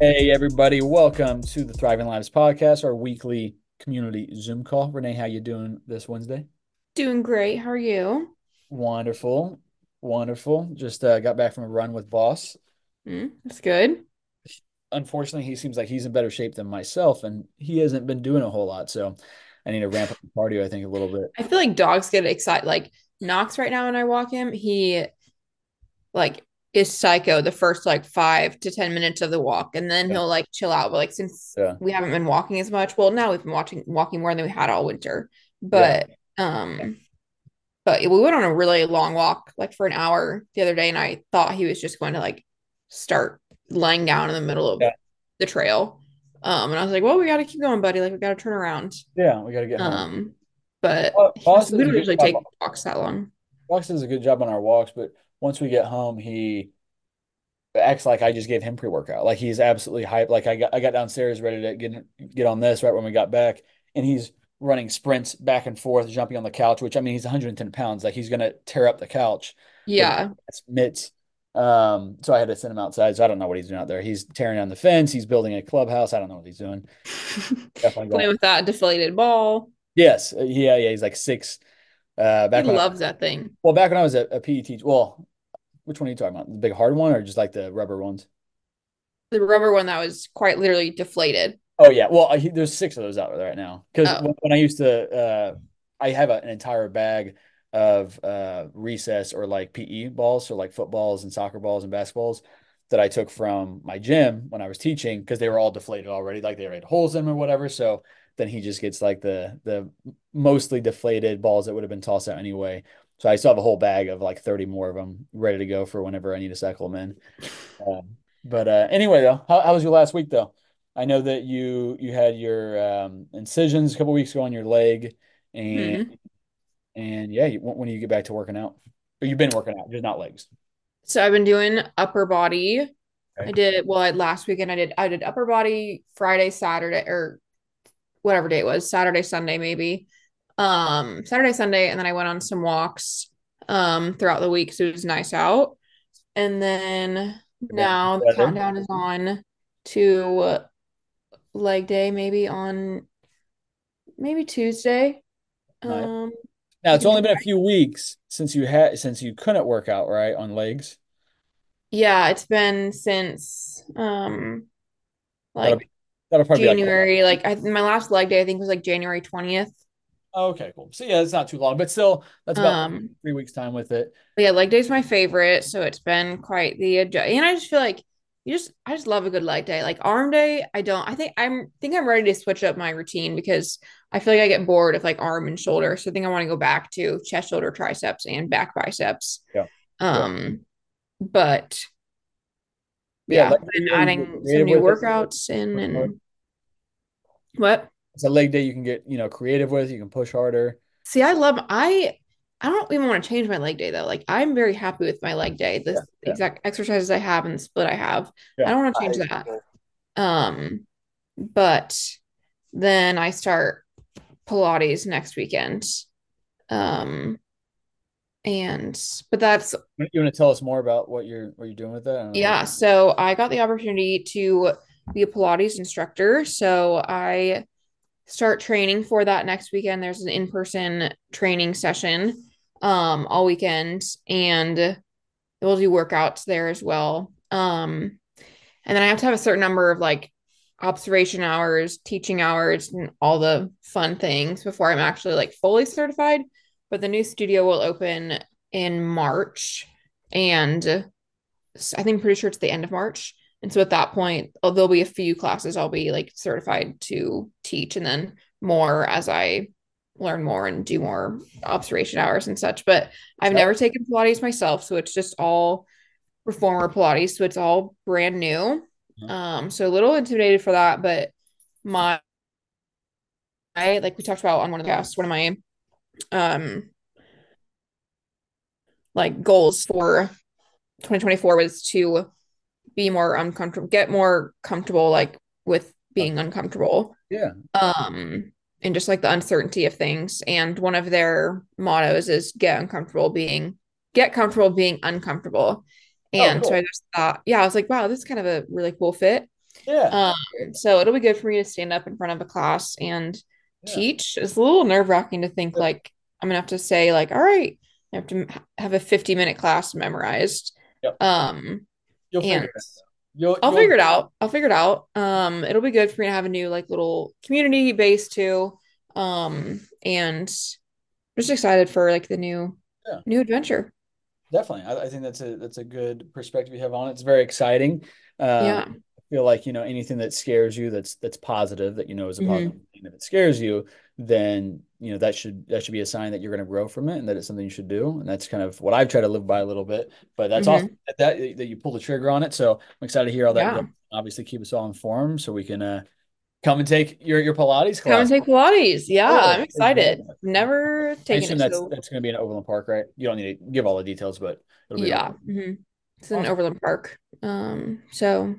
Hey, everybody! Welcome to the Thriving Lives podcast, our weekly community Zoom call. Renee, how you doing this Wednesday? Doing great. How are you? Wonderful, wonderful. Just uh, got back from a run with Boss. Mm, that's good. Unfortunately, he seems like he's in better shape than myself, and he hasn't been doing a whole lot. So I need to ramp up the cardio, I think, a little bit. I feel like dogs get excited. Like Knox right now, when I walk him, he like is psycho the first like five to ten minutes of the walk, and then Yeah. he'll like chill out. But like since Yeah. we haven't been walking as much, well, now we've been watching walking more than we had all winter. But um, but we went on a really long walk, like for an hour the other day, and I thought he was just going to like start laying down in the middle of Yeah. the trail. Um, and I was like, well, we got to keep going, buddy. Like, we got to turn around. Yeah, we got to get home. Um, but Well, we don't usually take walks that long. Boss does a good job on our walks, but once we get home, he acts like I just gave him pre-workout. Like he's absolutely hyped. Like I got I got downstairs ready to get get on this right when we got back, and he's running sprints back and forth, jumping on the couch. Which I mean, he's 110 pounds. Like he's gonna tear up the couch. Yeah. That's mitts. Um, so I had to send him outside. So I don't know what he's doing out there. He's tearing down the fence. He's building a clubhouse. I don't know what he's doing. Definitely Playing with that deflated ball. Yes, uh, yeah, yeah. He's like six. Uh, He back I, loves that thing. well, back when I was a, a PE teacher. Well, which one are you talking about? The big hard one or just like the rubber ones? The rubber one that was quite literally deflated. Oh yeah. Well, I, there's six of those out there right now. Because Oh. when, I used to, uh, I have a, an entire bag of uh, recess or like PE balls, so like footballs and soccer balls and basketballs that I took from my gym when I was teaching because they were all deflated already, like they had holes in them or whatever. So then he just gets like the the mostly deflated balls that would have been tossed out anyway. So I still have a whole bag of like 30 more of them ready to go for whenever I need to cycle them in. Um, but uh, anyway, though, how, how was your last week though? I know that you you had your um, incisions a couple weeks ago on your leg, and and yeah, you, when when do you get back to working out? Or you've been working out, just not legs. So I've been doing upper body. Okay. I did well I, last weekend I did I did upper body Friday, Saturday, or whatever day it was, Saturday, Sunday, maybe. Um, Saturday, Sunday, and then I went on some walks um throughout the week, so it was nice out. And then now the countdown is on to leg day, maybe on maybe Tuesday. Nice. Um, Now it's only been a few weeks since you had since you couldn't work out right on legs. yeah, it's been since um That'll like be that'll probably be like January, like I my last leg day I think was like January 20th. Okay, cool. So yeah, it's not too long, but still that's about Um, three weeks time with it. yeah, leg day's is my favorite, so it's been quite the adjust. And I just feel like you just I just love a good leg day. Like arm day, I don't. I think I'm think I'm ready to switch up my routine because I feel like I get bored of like arm and shoulder. So I think I want to go back to chest, shoulder, triceps, and back biceps. Yeah. Um, but Yeah, yeah, day you adding some new workouts in hard. and what? It's a leg day you can get you know creative with. You can push harder. See, I love I I don't even want to change my leg day though. Like I'm very happy with my leg day, the Yeah, yeah. exact exercises I have and the split I have. Yeah. I don't want to change that. Um, but then I start Pilates next weekend. Um, and but that's You want to tell us more about what you're what you're doing with that? I don't know. yeah, so I got the opportunity to be a Pilates instructor. So I start training for that next weekend. There's an in-person training session um all weekend and we'll do workouts there as well. Um and then I have to have a certain number of like observation hours, teaching hours, and all the fun things before I'm actually like fully certified. But the new studio will open in March and I think pretty sure it's the end of March. And so at that point, oh, there'll be a few classes I'll be like certified to teach, and then more as I learn more and do more observation hours and such. But I've never taken Pilates myself, so it's just all reformer Pilates, so it's all brand new. Mhm. Um, so a little intimidated for that, but my I like we talked about on one of the casts, one of my um like goals for 2024 was to be more uncomfortable, get more comfortable like with being uncomfortable. Yeah. Um and just like the uncertainty of things. And one of their mottos is get uncomfortable being get comfortable being uncomfortable. And so cool. I just thought, yeah, I was like, wow, this is kind of a really cool fit. Yeah. Um, so it'll be good for me to stand up in front of a class and Yeah. teach. It's a little nerve-wracking to think Yep. like I'm gonna have to say like, all right, I have to have a 50 minute class memorized. Yep. Um, You'll figure it out. You'll, I'll you'll, figure it out. I'll figure it out. Um, it'll be good for me to have a new like little community base too. Um, and I'm just excited for like the new Yeah. new adventure. Definitely. I, I think that's a that's a good perspective you have on it. It's very exciting. Um, Yeah. Feel like, you know, anything that scares you that's that's positive that you know is a Mhm. positive thing. If it scares you, then you know that should that should be a sign that you're going to grow from it and that it's something you should do. And that's kind of what I've tried to live by a little bit. But that's Mhm. awesome that, that that you pull the trigger on it. So I'm excited to hear all that. Yeah. Obviously, keep us all informed so we can uh, come and take your your Pilates class Come and take Pilates. Yeah, Cool. I'm excited. Never taken it, that's so that's going to be in Overland Park, right? You don't need to give all the details, but it'll be yeah. Mhm. It's in. Overland Park. Um, so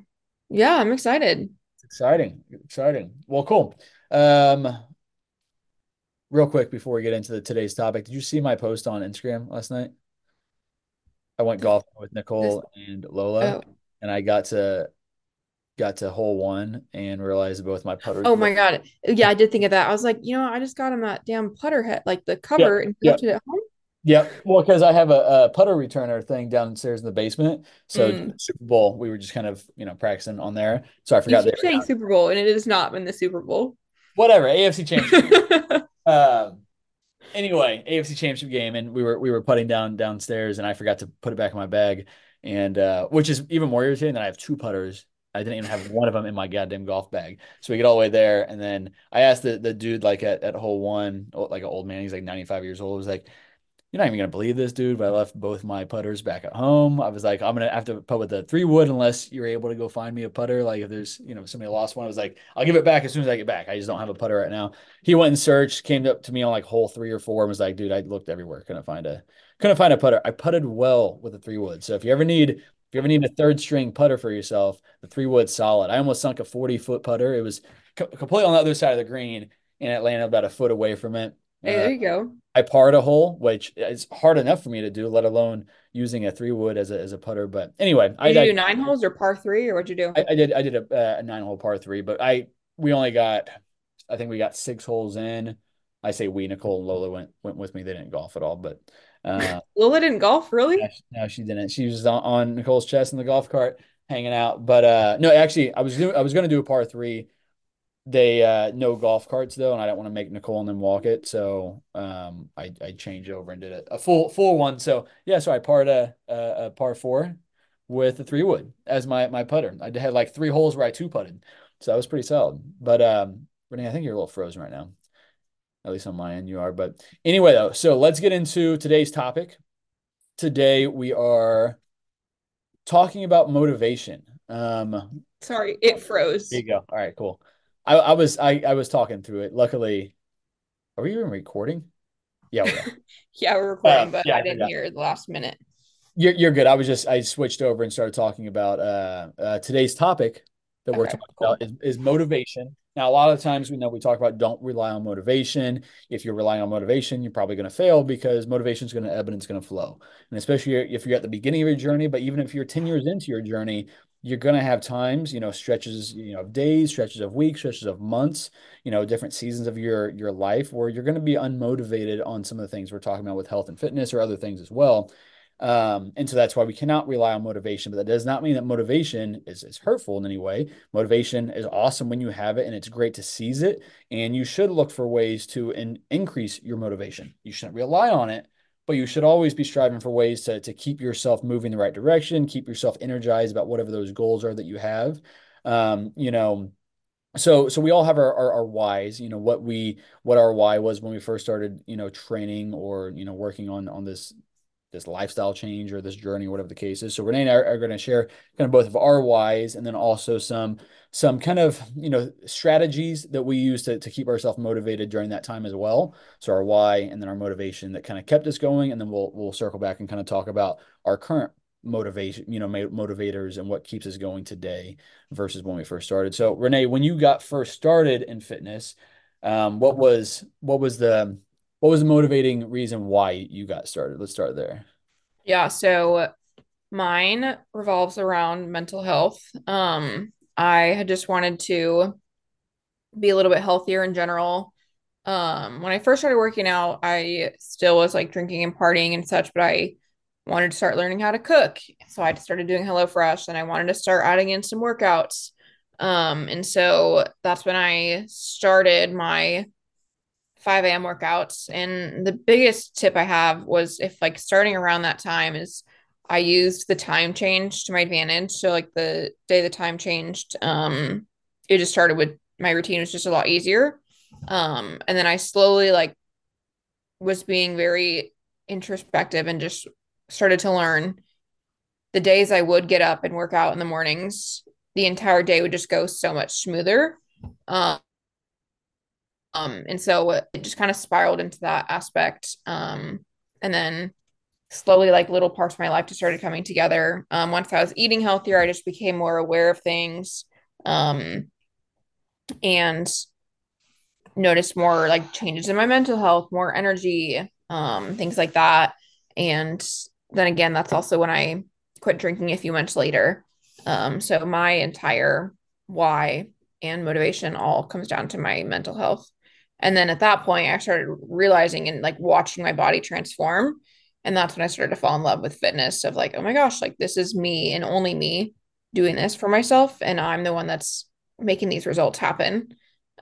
yeah, I'm excited. Exciting, exciting. Well, cool. Um, real quick before we get into the today's topic, did you see my post on Instagram last night? I went golfing with Nicole and Lola, Oh, and I got to got to hole one and realized both my putters. oh my God. Yeah, I did think of that. I was like, you know, I just got him that damn putter head, like the cover, and he yeah. it at home. Yep. Well, because I have a, a putter returner thing downstairs in the basement. So Mm. Super Bowl, we were just kind of you know practicing on there. So I You forgot keep that saying Super Bowl, and it has not been the Super Bowl. whatever AFC Championship. Um, anyway, AFC Championship game, and we were we were putting down downstairs, and I forgot to put it back in my bag, and uh, which is even more irritating that I have two putters. I didn't even have one of them in my goddamn golf bag. So we get all the way there, and then I asked the the dude like at, at hole one, like an old man, he's like 95 years old, was like, "You're not even gonna believe this, dude." But I left both my putters back at home. I was like, "I'm gonna have to putt with the three wood unless you're able to go find me a putter. Like if there's you know somebody lost one, I was like, I'll give it back as soon as I get back. I just don't have a putter right now." he went and searched, came up to me on like hole three or four, and was like, "Dude, I looked everywhere, couldn't find a, couldn't find a putter. I putted well with a three wood. So if you ever need, if you ever need a third string putter for yourself, the three wood's solid. I almost sunk a forty foot putter. It was co- completely on the other side of the green, it landed about a foot away from it. Hey, Uh, there you go. I parred a hole, which is hard enough for me to do, let alone using a three wood as a as a putter. But anyway, I Did you do nine holes or par three, or what'd you do? I, I did I did a, a nine hole par three, but I we only got I think we got six holes in. I say we Nicole and Lola went went with me. They didn't golf at all, but uh, Lola didn't golf, really? no, she- no, she didn't. She was on, on Nicole's chest in the golf cart hanging out. But uh, no, actually, I was doing I was going to do a par three. They uh, no golf carts though, and I don't want to make Nicole and them walk it, so um, I I changed over and did a, a full full one. So yeah, so I parred a, a, a par four with a three wood as my my putter. I had like three holes where I two putted, so that was pretty solid. But um, Renee, I think you're a little frozen right now. At least on my end, you are. But anyway, though, so let's get into today's topic. Today we are talking about motivation. Um, Sorry, it froze. there you go. All right, cool. I, I was I, I was talking through it. Luckily, are we even recording? Yeah, we. Yeah, we're recording, Uh, but yeah, I didn't yeah. hear the last minute. You're you're good. I was just I switched over and started talking about uh, uh today's topic that we're talking cool. about is, is motivation. Now, a lot of times we know we talk about don't rely on motivation. If you're relying on motivation, you're probably going to fail because motivation is going to ebb and it's going to flow. And especially if you're at the beginning of your journey, but even if you're 10 years into your journey, you're going to have times, you know, stretches, you know, of days, stretches of weeks, stretches of months, you know, different seasons of your your life where you're going to be unmotivated on some of the things we're talking about with health and fitness or other things as well. Um, and so that's why we cannot rely on motivation, but that does not mean that motivation is, is hurtful in any way. Motivation is awesome when you have it and it's great to seize it. And you should look for ways to in, increase your motivation. You shouldn't rely on it, but you should always be striving for ways to, to keep yourself moving the right direction, keep yourself energized about whatever those goals are that you have. Um, you know, so so we all have our, our our whys you know what we what our why was when we first started you know training or you know working on on this this lifestyle change or this journey whatever the case is so renee and i are, are going to share kind of both of our whys and then also some some kind of you know strategies that we use to, to keep ourselves motivated during that time as well so our why and then our motivation that kind of kept us going and then we'll we'll circle back and kind of talk about our current motivation you know motivators and what keeps us going today versus when we first started. So Renee, when you got first started in fitness, um, what was what was the what was the motivating reason why you got started? Let's start there. Yeah, so mine revolves around mental health. Um, I had just wanted to be a little bit healthier in general. Um, when I first started working out, I still was like drinking and partying and such, but I wanted to start learning how to cook. So I started doing HelloFresh and I wanted to start adding in some workouts. Um, and so that's when I started my 5 a.m. workouts. And the biggest tip I have was if like starting around that time is I used the time change to my advantage. So like the day the time changed, um, it just started with my routine was just a lot easier. Um, and then I slowly like was being very introspective and just started to learn the days I would get up and work out in the mornings, the entire day would just go so much smoother. Um, um, and so it just kind of spiraled into that aspect. Um, and then slowly, like little parts of my life just started coming together. Um, once I was eating healthier, I just became more aware of things. Um, and noticed more like changes in my mental health, more energy, um, things like that. And then again, that's also when I quit drinking a few months later. Um, so my entire why and motivation all comes down to my mental health. And then at that point, I started realizing and like watching my body transform. And that's when I started to fall in love with fitness of like, oh my gosh, like this is me and only me doing this for myself. And I'm the one that's making these results happen.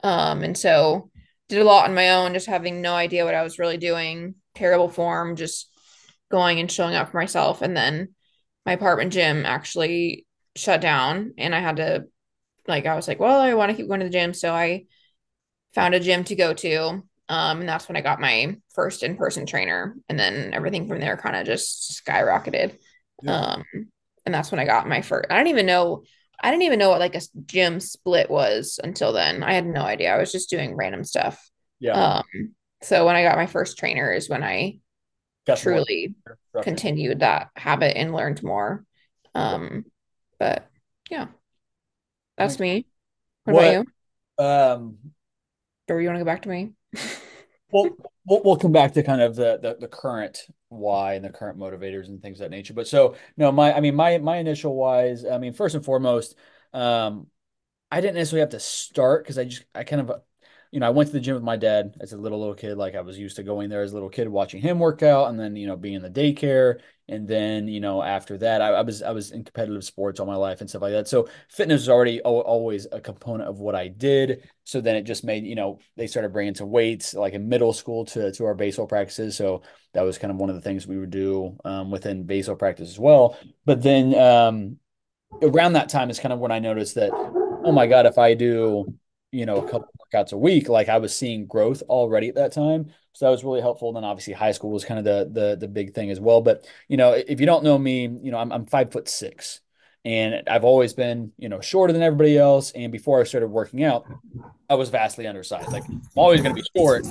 Um, and so did a lot on my own, just having no idea what I was really doing, terrible form, just going and showing up for myself. And then my apartment gym actually shut down and I had to like I was like, well, I want to keep going to the gym. So I found a gym to go to. Um, and that's when I got my first in-person trainer. And then everything from there kind of just skyrocketed. Yeah. Um, and that's when I got my first I don't even know I didn't even know what like a gym split was until then. I had no idea. I was just doing random stuff. Yeah. Um, so when I got my first trainer is when I got truly continued that habit and learned more. Um, but yeah, that's me. What, what about you? Um, or you want to go back to me? well, we'll come back to kind of the, the the current why and the current motivators and things of that nature. But so no, my I mean my my initial whys. I mean first and foremost, um, I didn't necessarily have to start because I just I kind of you know, I went to the gym with my dad as a little little kid. Like I was used to going there as a little kid, watching him work out, and then you know being in the daycare, and then you know after that, I, I was I was in competitive sports all my life and stuff like that. So fitness was already always a component of what I did. So then it just made you know they started bringing some weights like in middle school to to our baseball practices. So that was kind of one of the things we would do um, within baseball practice as well. But then um, around that time is kind of when I noticed that oh my god, if I do you know, a couple workouts a week, like I was seeing growth already at that time. So that was really helpful. And then obviously high school was kind of the the the big thing as well. But you know, if you don't know me, you know, I'm I'm five foot six. And I've always been, you know, shorter than everybody else. And before I started working out, I was vastly undersized. Like I'm always going to be short,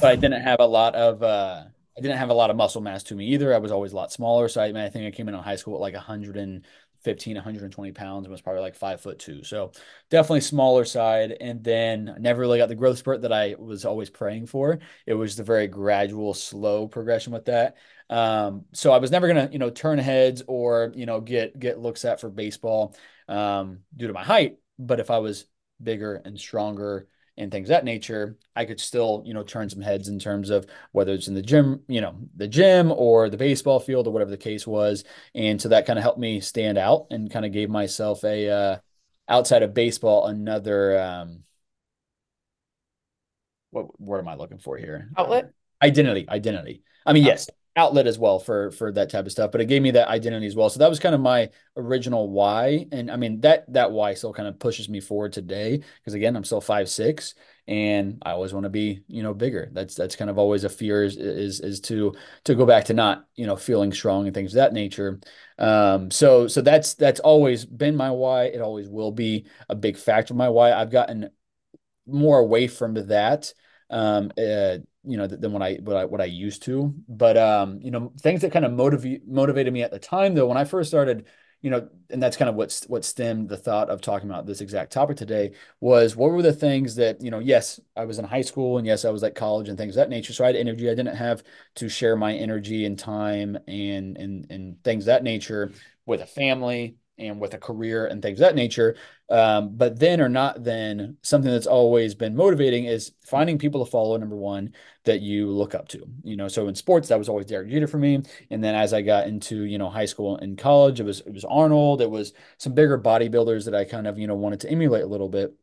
but I didn't have a lot of, uh, I didn't have a lot of muscle mass to me either. I was always a lot smaller. So I, I think I came in on high school at like 100 and 15, 120 pounds and was probably like five foot two. So definitely smaller side. And then never really got the growth spurt that I was always praying for. It was the very gradual, slow progression with that. Um, so I was never gonna, you know, turn heads or, you know, get get looks at for baseball um, due to my height. But if I was bigger and stronger and things that nature, I could still, you know, turn some heads in terms of whether it's in the gym, you know, the gym or the baseball field or whatever the case was. And so that kind of helped me stand out and kind of gave myself a uh, outside of baseball another um what word am I looking for here? Outlet. Identity, identity. I mean, yes, outlet as well for for that type of stuff but it gave me that identity as well. So that was kind of my original why. And i mean that that why still kind of pushes me forward today because again i'm still five six and i always want to be you know bigger. That's that's kind of always a fear is is is to to go back to not you know feeling strong and things of that nature. Um so so that's that's always been my why. It always will be a big factor of my why. I've gotten more away from that um uh, you know than what I what I what I used to. But um, you know, things that kind of motivate motivated me at the time though, when I first started, you know, and that's kind of what's what stemmed the thought of talking about this exact topic today was what were the things that, you know, yes, I was in high school and yes, I was at college and things of that nature. So I had energy. I didn't have to share my energy and time and and and things that nature with a family and with a career and things of that nature. Um, but then or not then, something that's always been motivating is finding people to follow, number one, that you look up to. You know, so in sports, that was always Derek Jeter for me. And then as I got into, you know, high school and college, it was it was Arnold, it was some bigger bodybuilders that I kind of, you know, wanted to emulate a little bit.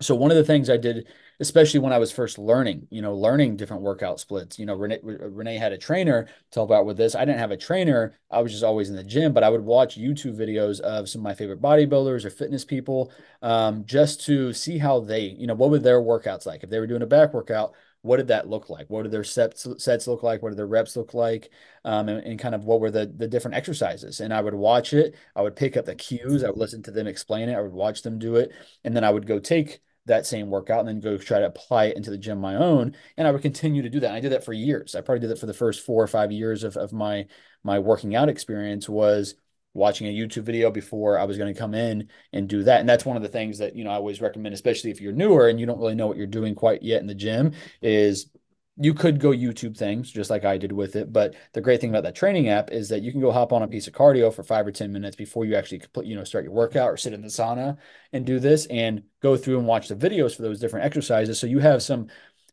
So one of the things I did especially when I was first learning, you know, learning different workout splits. You know, Renee, Renee had a trainer to help out with this. I didn't have a trainer. I was just always in the gym, but I would watch YouTube videos of some of my favorite bodybuilders or fitness people um, just to see how they, you know, what were their workouts like? If they were doing a back workout, what did that look like? What did their sets sets look like? What did their reps look like? Um, and, and, kind of what were the the different exercises? And I would watch it. I would pick up the cues. I would listen to them explain it. I would watch them do it, and then I would go take that same workout and then go try to apply it into the gym my own. And I would continue to do that. And I did that for years. I probably did that for the first four or five years of, of my my working out experience was watching a YouTube video before I was going to come in and do that. And that's one of the things that, you know, I always recommend, especially if you're newer and you don't really know what you're doing quite yet in the gym, is you could go YouTube things just like I did with it. But the great thing about that training app is that you can go hop on a piece of cardio for five or 10 minutes before you actually, you know, start your workout or sit in the sauna and do this and go through and watch the videos for those different exercises. So you have some,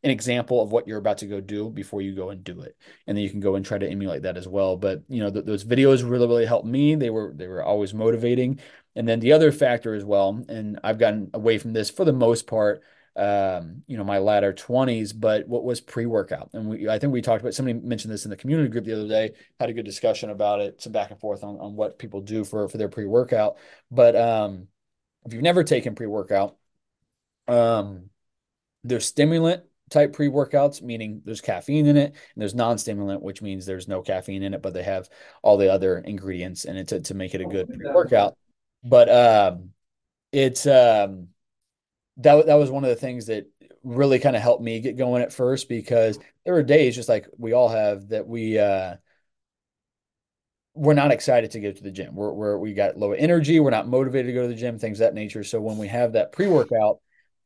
an example of what you're about to go do before you go and do it. And then you can go and try to emulate that as well. But, you know, th- those videos really, really helped me. They were, they were always motivating. And then the other factor as well, and I've gotten away from this for the most part, um, you know, my latter 20s, but what was pre-workout. And we, I think we talked about, somebody mentioned this in the community group the other day, had a good discussion about it, some back and forth on, on what people do for, for their pre-workout. But um, if you've never taken pre-workout, um, there's stimulant type pre-workouts, meaning there's caffeine in it, and there's non-stimulant, which means there's no caffeine in it, but they have all the other ingredients in it to, to make it a good pre-workout. But um, it's um, that that was one of the things that really kind of helped me get going at first because there were days just like we all have that we uh we're not excited to go to the gym. We're, we're we got low energy. We're not motivated to go to the gym. Things that nature. So when we have that pre workout,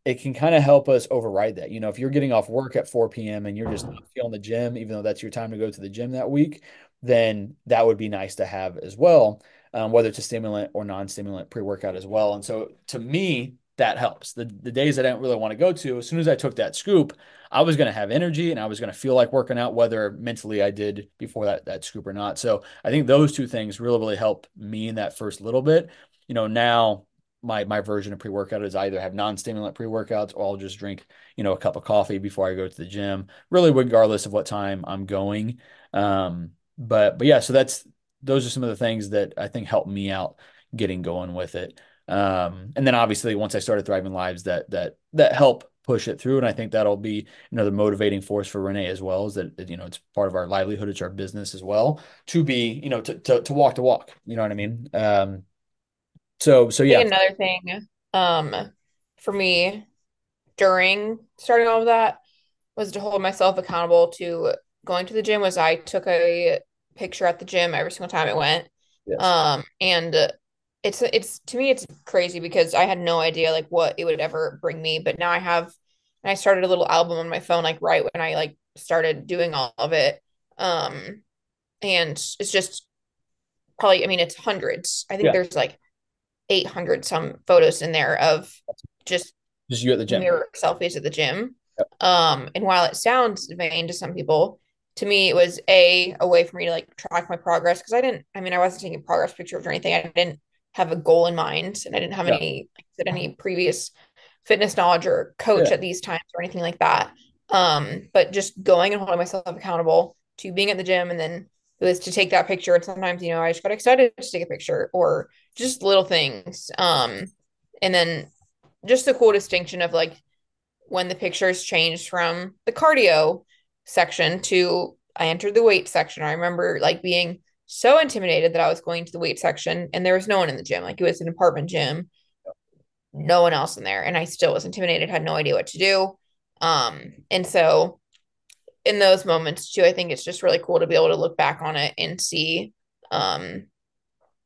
it can kind of help us override that. You know, if you're getting off work at 4 p.m. and you're just not feeling the gym, even though that's your time to go to the gym that week, then that would be nice to have as well. Um, whether it's a stimulant or non-stimulant pre-workout as well. And so to me, that helps. The the days I didn't really want to go to, as soon as I took that scoop, I was going to have energy and I was going to feel like working out, whether mentally I did before that that scoop or not. So I think those two things really really helped me in that first little bit. You know, now my my version of pre workout is I either have non stimulant pre workouts or I'll just drink you know a cup of coffee before I go to the gym. Really, regardless of what time I'm going. Um, but but yeah, so that's those are some of the things that I think helped me out getting going with it. Um, and then obviously once I started Thriving Lives, that that that help push it through. And I think that'll be another motivating force for Renee as well, is that you know it's part of our livelihood, it's our business as well to be, you know, to to, to walk the walk. You know what I mean? Um, so so yeah. Another thing, um, for me during starting all of that was to hold myself accountable to going to the gym was I took a picture at the gym every single time I went. Yes. Um, and it's it's to me it's crazy because I had no idea like what it would ever bring me, but now I have and I started a little album on my phone like right when I like started doing all of it. Um and it's just probably I mean it's hundreds. I think yeah. there's like 800 some photos in there of just just you at the gym. Mirror selfies at the gym. Yep. Um and while it sounds vain to some people, to me it was a a way for me to like track my progress because I didn't I mean I wasn't taking progress pictures or anything. I didn't have a goal in mind and I didn't have yeah. any like said, any previous fitness knowledge or coach yeah. at these times or anything like that. Um, but just going and holding myself accountable to being at the gym and then it was to take that picture and sometimes you know I just got excited to take a picture or just little things. Um, and then just the cool distinction of like when the pictures changed from the cardio section to I entered the weight section. I remember like being so intimidated that I was going to the weight section and there was no one in the gym. Like it was an apartment gym, no one else in there. And I still was intimidated, had no idea what to do. Um, and so in those moments too, I think it's just really cool to be able to look back on it and see, um,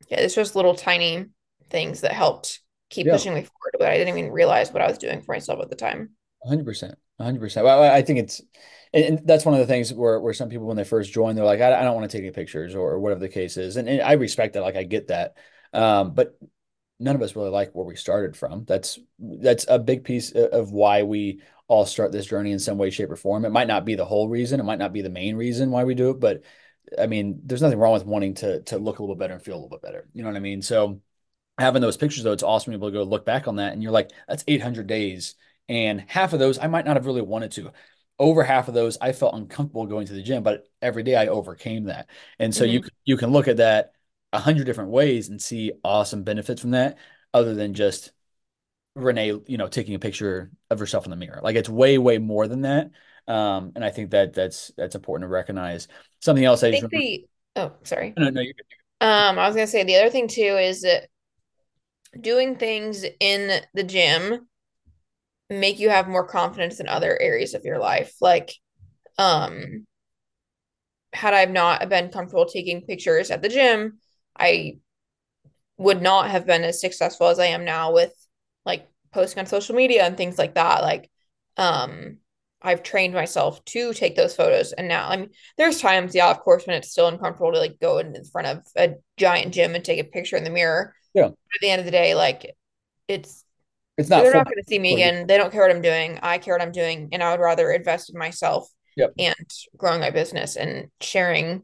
yeah, it's just little tiny things that helped keep yeah. pushing me forward, but I didn't even realize what I was doing for myself at the time. hundred percent, hundred percent. Well, I think it's, and, that's one of the things where, where some people when they first join they're like I, I don't want to take any pictures or whatever the case is and, and I respect that like I get that um, but none of us really like where we started from. That's that's a big piece of why we all start this journey in some way, shape, or form. It might not be the whole reason, it might not be the main reason why we do it, but I mean, there's nothing wrong with wanting to to look a little bit better and feel a little bit better. You know what I mean? So having those pictures though, it's awesome to be able to go look back on that and you're like, that's 800 days. And half of those I might not have really wanted to. Over half of those I felt uncomfortable going to the gym, but every day I overcame that. And so mm-hmm. you you can look at that a hundred different ways and see awesome benefits from that, other than just Renee, you know, taking a picture of herself in the mirror. Like it's way, way more than that. Um, and I think that that's that's important to recognize. Something else I, I think the oh sorry. No, no, you're good. Um, I was gonna say the other thing too is that doing things in the gym make you have more confidence in other areas of your life. Like, um, had I not been comfortable taking pictures at the gym, I would not have been as successful as I am now with like posting on social media and things like that. Like, um, I've trained myself to take those photos. And now, I mean, there's times, yeah, of course, when it's still uncomfortable to like go in front of a giant gym and take a picture in the mirror. Yeah. But at the end of the day, like, it's it's not. They're not going to see me again. They don't care what I'm doing. I care what I'm doing, and I would rather invest in myself yep. and growing my business and sharing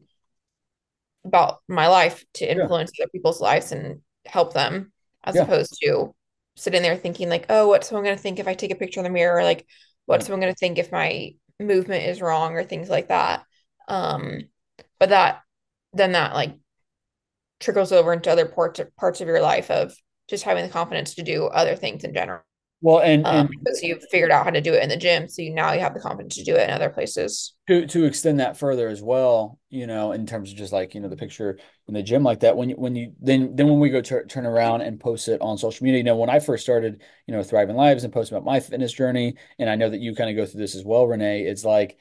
about my life to influence yeah. other people's lives and help them, as yeah. opposed to sitting there thinking like, oh, what's someone going to think if I take a picture in the mirror? Or, like, what's someone going to think if my movement is wrong or things like that. Um, but that then that like trickles over into other parts parts of your life of just having the confidence to do other things in general. Well, and, um, and because you've figured out how to do it in the gym, so you now you have the confidence to do it in other places. To to extend that further as well, you know, in terms of just like you know the picture in the gym like that. When you when you then then when we go tur- turn around and post it on social media, you know, when I first started, you know, thriving lives and posting about my fitness journey, and I know that you kind of go through this as well, Renee. It's like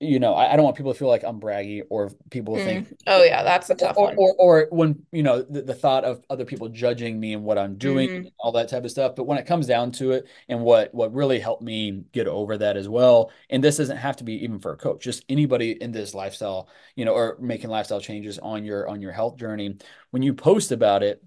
you know, I, I, don't want people to feel like I'm braggy or people mm. think, oh yeah, that's a tough or, one. Or, or, when, you know, the, the, thought of other people judging me and what I'm doing, mm. all that type of stuff. But when it comes down to it and what, what really helped me get over that as well. And this doesn't have to be even for a coach, just anybody in this lifestyle, you know, or making lifestyle changes on your, on your health journey. When you post about it,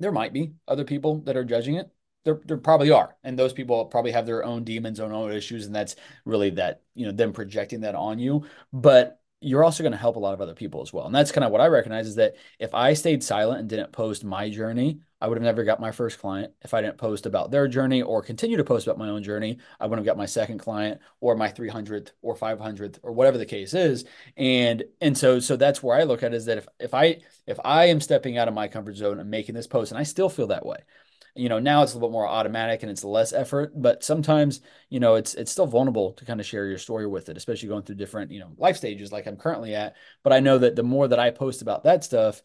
there might be other people that are judging it there, there probably are. And those people probably have their own demons own own issues and that's really that you know them projecting that on you. But you're also going to help a lot of other people as well. And that's kind of what i recognize is that if i stayed silent and didn't post my journey i would have never got my first client. If i didn't post about their journey or continue to post about my own journey i wouldn't have got my second client or my 300th or 500th or whatever the case is. And and so so that's where i look at is that if if i if i am stepping out of my comfort zone and making this post and i still feel that way you know now it's a little bit more automatic and it's less effort but sometimes you know it's it's still vulnerable to kind of share your story with it especially going through different you know life stages like i'm currently at. But i know that the more that i post about that stuff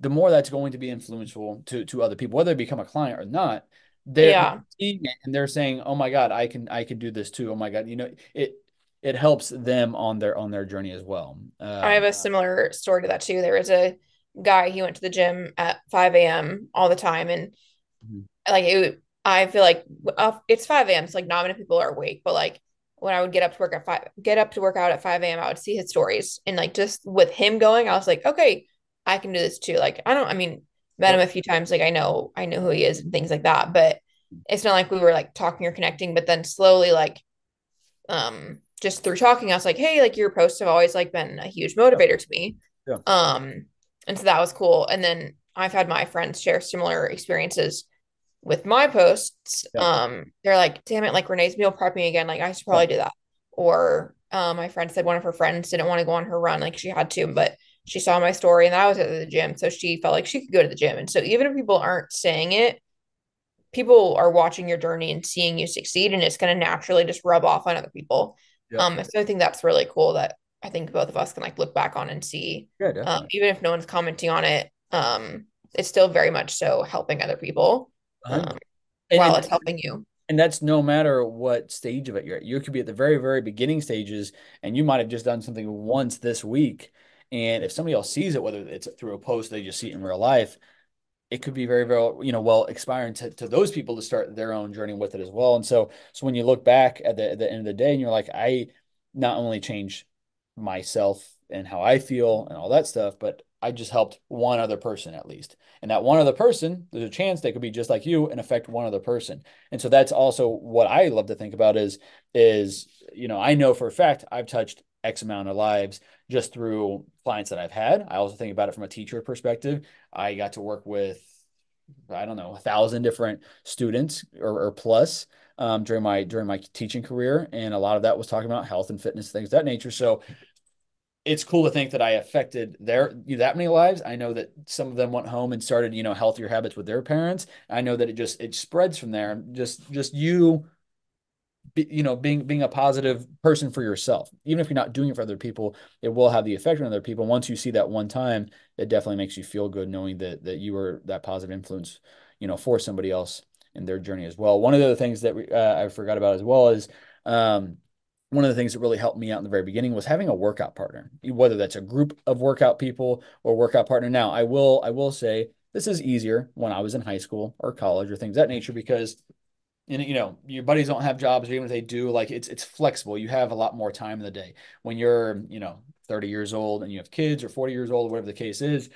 the more that's going to be influential to to other people whether they become a client or not. They're yeah. seeing it and they're saying oh my god i can i can do this too. Oh my god you know it it helps them on their on their journey as well. Uh, i have a similar story to that too. There was a guy he went to the gym at 5 a.m all the time and mm-hmm like it, I feel like uh, it's 5 a.m. So like not many people are awake, but like when I would get up to work at five, get up to work out at 5 a.m., I would see his stories. And like just with him going, I was like, okay, I can do this too. Like, I don't, I mean, met him a few times. Like I know, I know who he is and things like that, but it's not like we were like talking or connecting, but then slowly, like, um, just through talking, I was like, hey, like your posts have always like been a huge motivator to me. Yeah. Um, and so that was cool. And then I've had my friends share similar experiences with my posts, yeah. um, they're like, damn it, like Renee's meal prepping again. Like I should probably do that. Or um, my friend said one of her friends didn't want to go on her run, like she had to, but she saw my story and I was at the gym. So she felt like she could go to the gym. And so even if people aren't saying it, people are watching your journey and seeing you succeed and it's going to naturally just rub off on other people. Yeah. Um, so I think that's really cool that I think both of us can like look back on and see, yeah, um, even if no one's commenting on it, um, it's still very much so helping other people um, while it's helping you. And that's no matter what stage of it you're at. You could be at the very, very beginning stages, and you might have just done something once this week. And if somebody else sees it, whether it's through a post, they just see it in real life, it could be very, very, you know, well expiring to, to those people to start their own journey with it as well. And so, so when you look back at the, at the end of the day, and you're like, I not only change myself and how I feel and all that stuff, but I just helped one other person at least. And that one other person, there's a chance they could be just like you and affect one other person. And so that's also what I love to think about is, is, you know, I know for a fact I've touched X amount of lives just through clients that I've had. I also think about it from a teacher perspective. I got to work with, I don't know, a thousand different students or, or plus um, during my during my teaching career, and a lot of that was talking about health and fitness things that nature. So it's cool to think that I affected their that many lives. I know that some of them went home and started, you know, healthier habits with their parents. I know that it just it spreads from there. Just just you you know, being being a positive person for yourself. Even if you're not doing it for other people, it will have the effect on other people. Once you see that one time, it definitely makes you feel good knowing that that you were that positive influence, you know, for somebody else in their journey as well. One of the other things that we, uh, I forgot about as well is um, one of the things that really helped me out in the very beginning was having a workout partner, whether that's a group of workout people or workout partner. Now, I will I will say this is easier when I was in high school or college or things that nature because and you know your buddies don't have jobs or even if they do like it's it's flexible you have a lot more time in the day when you're you know 30 years old and you have kids or 40 years old whatever the case is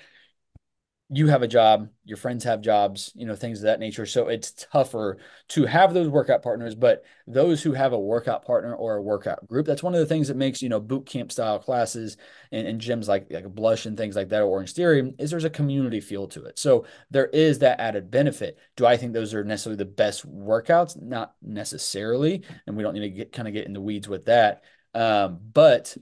you have a job, your friends have jobs, you know, things of that nature. So it's tougher to have those workout partners, but those who have a workout partner or a workout group, that's one of the things that makes, you know, boot camp style classes and, and gyms like, like Blush and things like that, or Orange Theory, is there's a community feel to it. So there is that added benefit. Do I think those are necessarily the best workouts? Not necessarily. And we don't need to get kind of get in the weeds with that. Um, but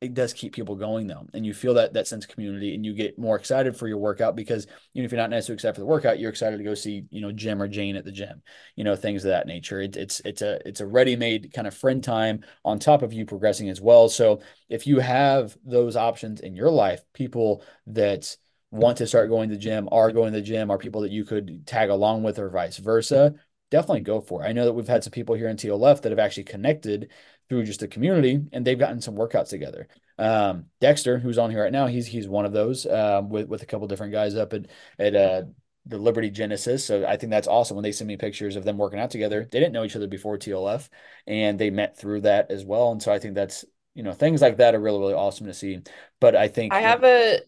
it does keep people going though and you feel that that sense of community and you get more excited for your workout because even if you're not necessarily excited for the workout you're excited to go see you know jim or jane at the gym you know things of that nature. It, it's it's a it's a ready-made kind of friend time on top of you progressing as well. So if you have those options in your life people that want to start going to the gym are going to the gym are people that you could tag along with or vice versa definitely go for it. I know that we've had some people here in TLF that have actually connected through just the community and they've gotten some workouts together. Um, Dexter, who's on here right now, he's he's one of those um, with with a couple different guys up at at uh, the Liberty Genesis. So I think that's awesome when they send me pictures of them working out together. They didn't know each other before TLF and they met through that as well. And so I think that's you know things like that are really really awesome to see. But I think I have a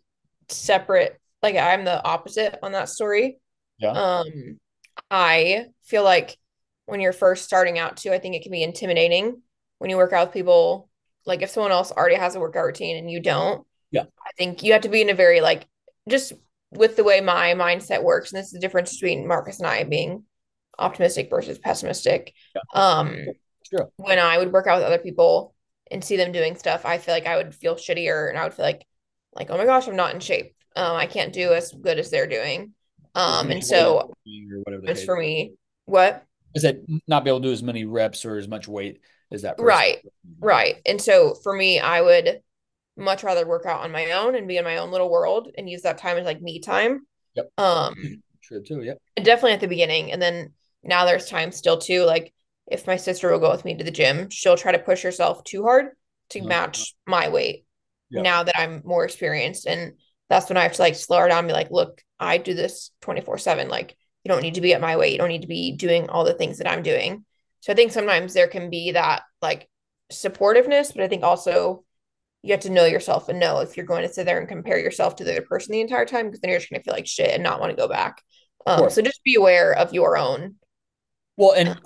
separate like I'm the opposite on that story. Yeah. Um I feel like when you're first starting out too, I think it can be intimidating when you work out with people. Like if someone else already has a workout routine and you don't, yeah, I think you have to be in a very like just with the way my mindset works, and this is the difference between Marcus and I being optimistic versus pessimistic. Yeah. Um, sure. when I would work out with other people and see them doing stuff, I feel like I would feel shittier, and I would feel like, like, oh my gosh, I'm not in shape. Um, I can't do as good as they're doing. Um, and so it's for me. What? Is that not be able to do as many reps or as much weight as that person. Right. Right. And so for me, I would much rather work out on my own and be in my own little world and use that time as like me time. Yep. Um true too. Yep. Definitely at the beginning. And then now there's time still too. Like if my sister will go with me to the gym, she'll try to push herself too hard to uh-huh. match my weight yep. now that I'm more experienced. And that's when I have to like slow her down and be like, look, I do this 24 7. Like, you don't need to be at my weight. You don't need to be doing all the things that I'm doing. So I think sometimes there can be that like supportiveness, but I think also you have to know yourself and know if you're going to sit there and compare yourself to the other person the entire time, because then you're just going to feel like shit and not want to go back. Um, so just be aware of your own. Well, and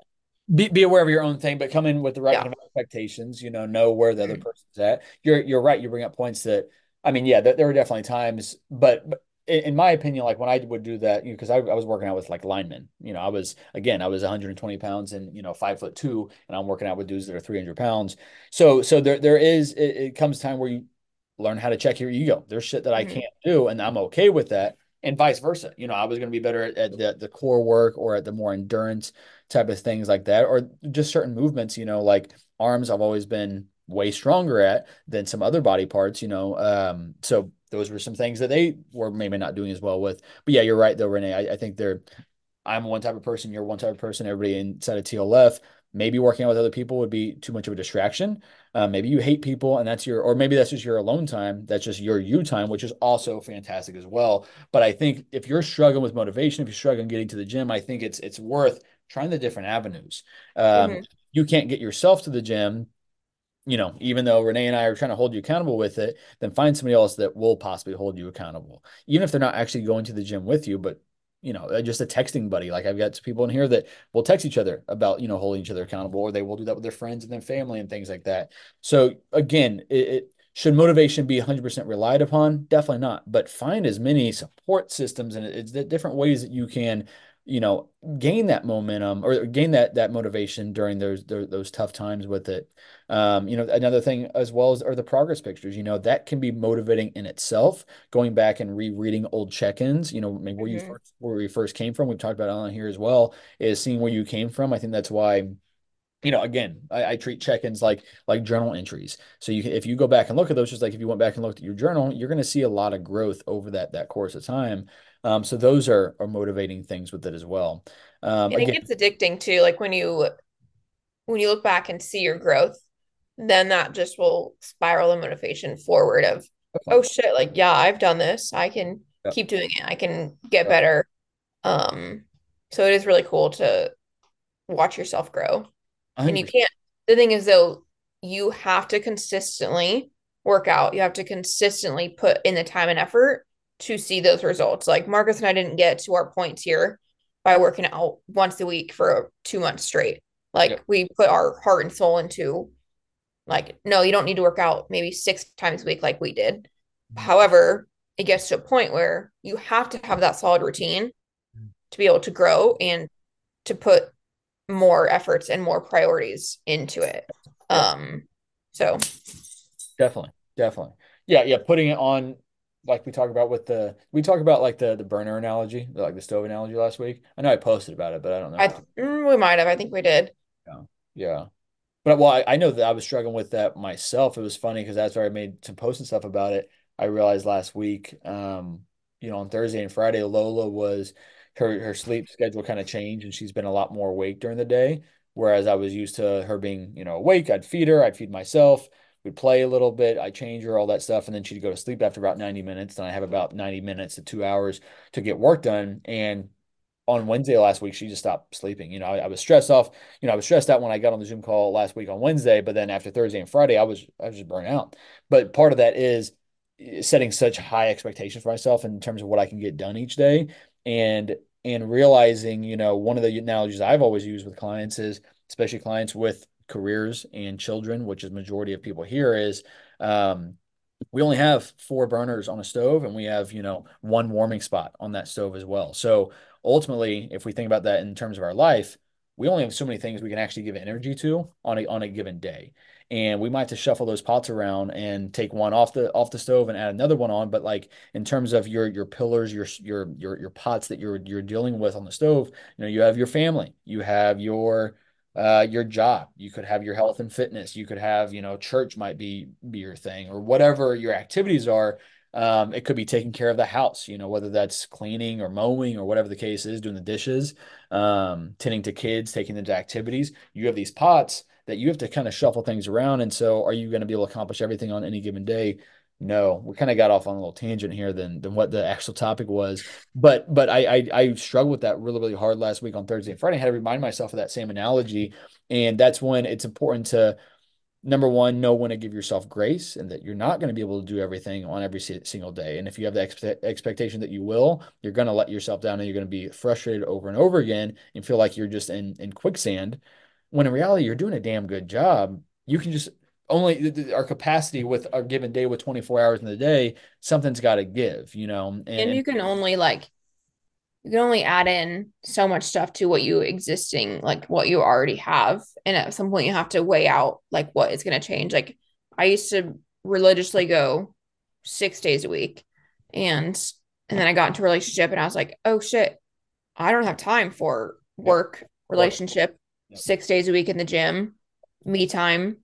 be, be aware of your own thing, but come in with the right yeah. kind of expectations, you know, know where the other mm-hmm. person's at. You're, you're right. You bring up points that, I mean, yeah, there, there were definitely times, but, but in my opinion, like when I would do that, you know, because I, I, was working out with like linemen, you know, I was again, I was 120 pounds and you know five foot two, and I'm working out with dudes that are 300 pounds. So, so there, there is. It, it comes time where you learn how to check your ego. There's shit that I mm-hmm. can't do, and I'm okay with that, and vice versa. You know, I was going to be better at, at the the core work or at the more endurance type of things like that, or just certain movements. You know, like arms, I've always been way stronger at than some other body parts. You know, um, so those were some things that they were maybe not doing as well with. But yeah, you're right though, Renee. I, I think they're I'm one type of person, you're one type of person, everybody inside of TLF. Maybe working out with other people would be too much of a distraction. Uh, maybe you hate people and that's your, or maybe that's just your alone time. That's just your you time, which is also fantastic as well. But I think if you're struggling with motivation, if you're struggling getting to the gym, I think it's it's worth trying the different avenues. Um, mm-hmm. You can't get yourself to the gym you know, even though Renee and I are trying to hold you accountable with it, then find somebody else that will possibly hold you accountable, even if they're not actually going to the gym with you, but you know, uh, just a texting buddy. Like I've got people in here that will text each other about, you know, holding each other accountable, or they will do that with their friends and their family and things like that. So again, it, it should motivation be 100% relied upon? Definitely not. But find as many support systems and it's the different ways that you can you know gain that momentum or gain that that motivation during those those, those tough times with it um, you know another thing as well as are the progress pictures you know that can be motivating in itself going back and rereading old check-ins you know maybe where mm-hmm. you first, where we first came from we've talked about it on here as well is seeing where you came from i think that's why you know, again, I, I, treat check-ins like like journal entries. So you, if you go back and look at those, just like if you went back and looked at your journal, you're going to see a lot of growth over that that course of time. Um, so those are are motivating things with it as well. Um, and again, it gets addicting too. Like when you when you look back and see your growth, then that just will spiral the motivation forward of oh shit, like yeah, I've done this. I can yep. keep doing it. I can get better. Um, so it is really cool to watch yourself grow. And you can't the thing is though, you have to consistently work out. You have to consistently put in the time and effort to see those results. Like Marcus and I didn't get to our points here by working out once a week for two months straight. Like yep. we put our heart and soul into like, no, you don't need to work out maybe six times a week like we did. Mm-hmm. However, it gets to a point where you have to have that solid routine to be able to grow and to put more efforts and more priorities into it. Um so definitely, definitely. Yeah, yeah, putting it on like we talked about with the we talked about like the the burner analogy, like the stove analogy last week. I know I posted about it, but I don't know. I, mm, we might have. I think we did. Yeah, yeah. But well, I, I know that I was struggling with that myself. It was funny because that's where I made some posts and stuff about it. I realized last week, um, you know, on Thursday and Friday, Lola was her her sleep schedule kind of changed, and she's been a lot more awake during the day. Whereas I was used to her being, you know, awake. I'd feed her, I'd feed myself we'd play a little bit. I change her, all that stuff. And then she'd go to sleep after about 90 minutes. And I have about 90 minutes to two hours to get work done. And on Wednesday last week, she just stopped sleeping. You know, I, I, was stressed off. You know, I was stressed out when I got on the Zoom call last week on Wednesday, but then after Thursday and Friday, I was I was just burnt out. But part of that is eh, setting such high expectations for myself in terms of what I can get done each day, and and realizing, you know, one of the analogies I've always used with clients is, especially clients with careers and children, which is majority of people here, is um, we only have four burners on a stove and we have, you know, one warming spot on that stove as well. So ultimately, if we think about that in terms of our life, we only have so many things we can actually give energy to on a on a given day. And we might have to shuffle those pots around and take one off the off the stove and add another one on. But like in terms of your your pillars, your your your your pots that you're you're dealing with on the stove, you know, you have your family, you have your uh, your job. You could have your health and fitness. You could have, you know, church might be be your thing or whatever your activities are. Um, it could be taking care of the house, you know, whether that's cleaning or mowing or whatever the case is, doing the dishes, um, tending to kids, taking them to activities. You have these pots that you have to kind of shuffle things around. And so, are you going to be able to accomplish everything on any given day? No, we kind of got off on a little tangent here than than what the actual topic was. But but I I, I struggled with that really really hard last week on Thursday and Friday. I had to remind myself of that same analogy, and that's when it's important to number one know when to give yourself grace and that you're not going to be able to do everything on every single day. And if you have the expe- expectation that you will, you're going to let yourself down and you're going to be frustrated over and over again and feel like you're just in in quicksand. When in reality, you're doing a damn good job. You can just only our capacity with our given day with 24 hours in the day something's got to give you know and, and, you can only like you can only add in so much stuff to what you existing like what you already have. And at some point you have to weigh out like what is going to change. Like i used to religiously go six days a week and and then i got into a relationship and i was like oh shit i don't have time for work relationship. Six days a week in the gym me time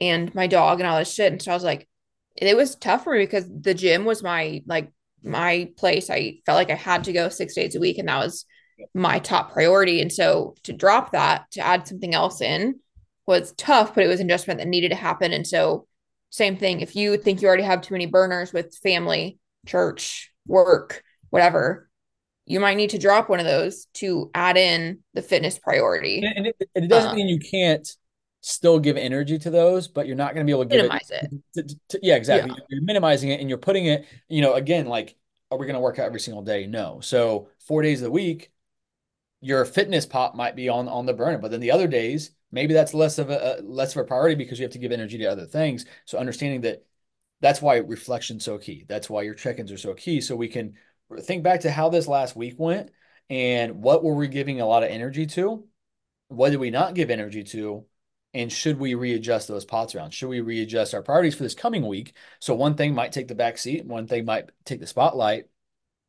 and my dog and all this shit. And so I was like, it was tough for me because the gym was my like my place. I felt like I had to go six days a week, and that was my top priority. And so to drop that to add something else in was tough, but it was an adjustment that needed to happen. And so same thing. If you think you already have too many burners with family, church, work, whatever, you might need to drop one of those to add in the fitness priority. And it, it doesn't uh, mean you can't still give energy to those, but you're not going to be able to give Minimize it. it. to- to- yeah, exactly. Yeah. You're minimizing it and you're putting it, you know, again, like, are we going to work out every single day? No. So four days of the week, your fitness pop might be on on the burner, but then the other days, maybe that's less of a, a less of a priority because you have to give energy to other things. So understanding that that's why reflection's so key. That's why your check-ins are so key. So we can think back to how this last week went and what were we giving a lot of energy to? What did we not give energy to? And should we readjust those pots around? Should we readjust our priorities for this coming week? So one thing might take the back seat, one thing might take the spotlight.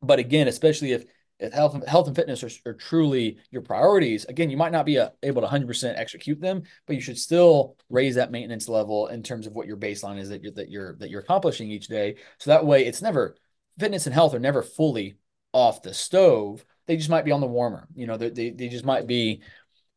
But again, especially if if health health and fitness are, are truly your priorities, again, you might not be a, able to 100% execute them, but you should still raise that maintenance level in terms of what your baseline is that you're that you're that you're accomplishing each day. So that way, it's never fitness and health are never fully off the stove. They just might be on the warmer. You know, they they, they just might be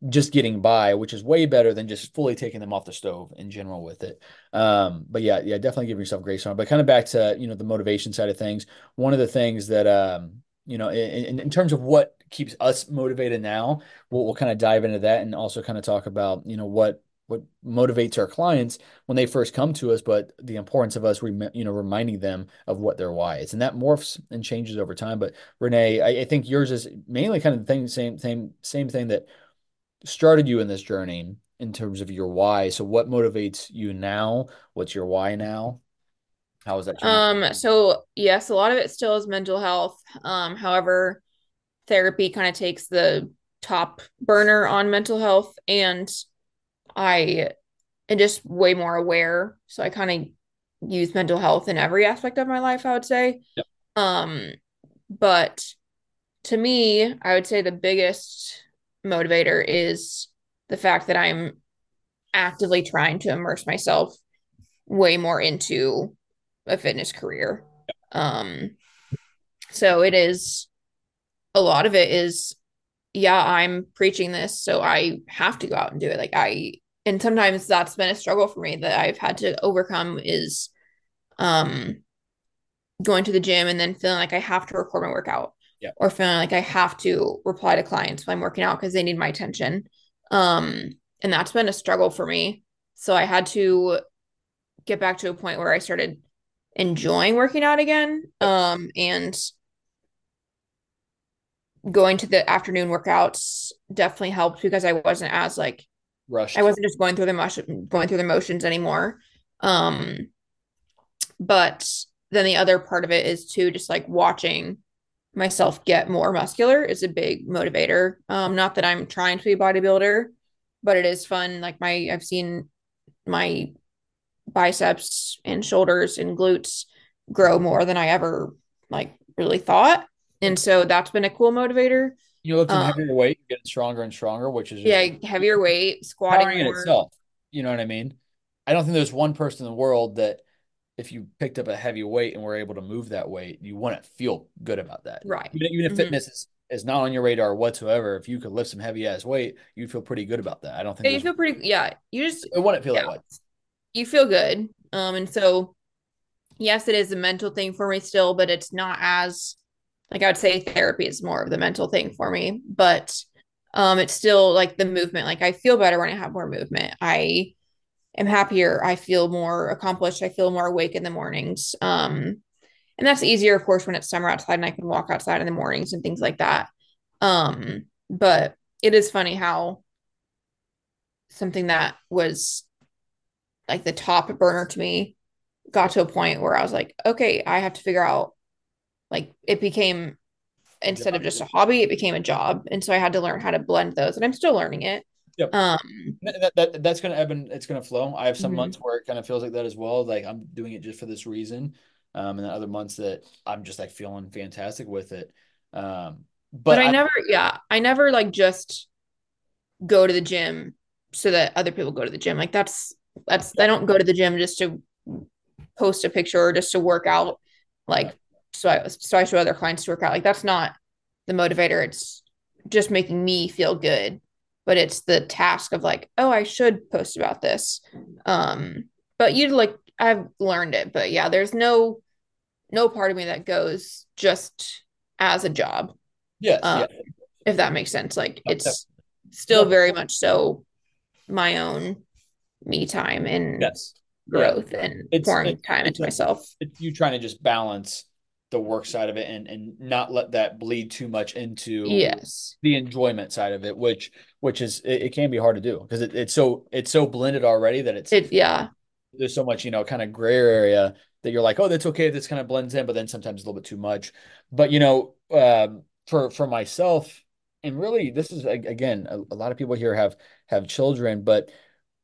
just getting by, which is way better than just fully taking them off the stove in general with it. Um, but yeah, yeah, definitely give yourself grace on. But kind of back to you know the motivation side of things. One of the things that um, you know, in, in terms of what keeps us motivated now, we'll, we'll kind of dive into that and also kind of talk about you know what what motivates our clients when they first come to us, but the importance of us, rem- you know, reminding them of what their why is, and that morphs and changes over time. But Renee, I, I think yours is mainly kind of the thing, same, same, same thing that started you in this journey in terms of your why. So what motivates you now? What's your why now? How is that changing? Um, so yes, a lot of it still is mental health. Um, however, therapy kind of takes the top burner on mental health and I am just way more aware. So I kind of use mental health in every aspect of my life, I would say. Yep. Um, but to me, I would say the biggest motivator is the fact that I'm actively trying to immerse myself way more into a fitness career. Um, so it is a lot of it is, yeah, I'm preaching this, so I have to go out and do it. Like I, and sometimes that's been a struggle for me that I've had to overcome is, um, going to the gym and then feeling like I have to record my workout Yeah. or feeling like I have to reply to clients when I'm working out because they need my attention. Um, and that's been a struggle for me. So I had to get back to a point where I started enjoying working out again. Um, and going to the afternoon workouts definitely helped because I wasn't as like Rushed. I wasn't just going through the motion going through the motions anymore. Um, but then the other part of it is too just like watching myself get more muscular is a big motivator. Um, not that I'm trying to be a bodybuilder, but it is fun. Like my I've seen my biceps and shoulders and glutes grow more than I ever like really thought. And so that's been a cool motivator. You look Um, heavier weight, you're getting stronger and stronger, which is just Yeah, heavier weight, squatting in itself. You know what I mean? I don't think there's one person in the world that if you picked up a heavy weight and were able to move that weight, you wouldn't feel good about that. Right. Even, even if Mhm. fitness is, is not on your radar whatsoever, if you could lift some heavy ass weight, you'd feel pretty good about that. I don't think you feel pretty yeah, you just it wouldn't feel yeah. that way. you feel good. Um, and so yes, it is a mental thing for me still, but it's not as like I would say therapy is more of the mental thing for me, but um it's still like the movement. Like I feel better when I have more movement. I am happier. I feel more accomplished. I feel more awake in the mornings. Um and that's easier of course when it's summer outside and I can walk outside in the mornings and things like that. Um but it is funny how something that was like the top burner to me got to a point where I was like, okay, I have to figure out like it became instead of just a hobby, it became a job. And so I had to learn how to blend those and I'm still learning it. Yep. Um That, that, that's going to ebb and it's going to flow. I have some Mhm. months where it kind of feels like that as well. Like I'm doing it just for this reason. Um, and then other months that I'm just like feeling fantastic with it. Um, but, but I I- never yeah, I never like just go to the gym so that other people go to the gym. Like that's that's I don't go to the gym just to post a picture or just to work out like so I so I show other clients to work out. Like that's not the motivator. It's just making me feel good. But it's the task of like, oh, I should post about this. Um, but you'd like I've learned it. But yeah, there's no no part of me that goes just as a job yes, um, yeah. if that makes sense. Like Yeah, it's still very much so my own me time and yes growth yeah. and it's, pouring it, time into myself. It's you trying to just balance the work side of it and and not let that bleed too much into yes. the enjoyment side of it, which which is it, it can be hard to do because it, it's so it's so blended already that it's it, yeah. There's so much you know kind of gray area that you're like oh that's okay this kind of blends in but then sometimes a little bit too much. But you know um, for for myself and really this is again a, a lot of people here have have children but